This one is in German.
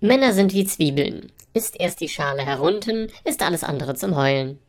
Männer sind wie Zwiebeln. Ist erst die Schale herunten, ist alles andere zum Heulen.